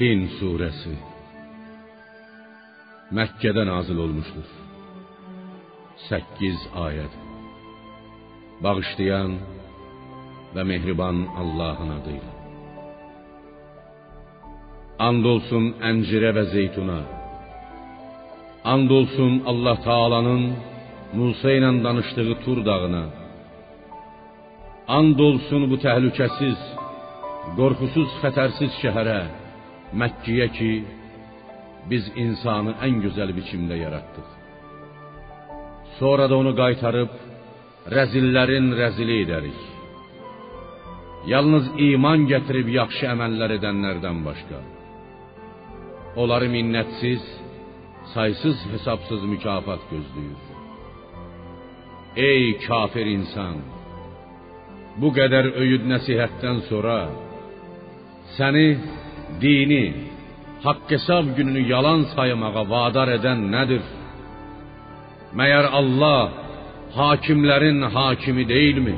Tin suresi Məkkədə nazil olmuşdur. 8 ayəd. Bağışlayan və mehriban Allahın adıyla. And olsun əncirə və zeytuna. And olsun Allah Taala'nın Musa ilə danışdığı Tur dağına. And olsun bu təhlükəsiz, qorxusuz, xətərsiz şəhərə, Məkkiyə ki, biz insanı ən gözəl biçimdə yaratdıq. Sonra da onu qaytarıb rəzillərin rəzili edərik. Yalnız iman gətirib yaxşı əməllər edənlərdən başqa. Onları minnətsiz, saysız hesabsız mükafat gözləyir. Ey kafir insan! Bu qədər öyüd nəsihətdən sonra səni dini, haqq hesab gününü yalan saymağa vadar edən nədir? Məyər Allah hakimlərin hakimi deyilmi?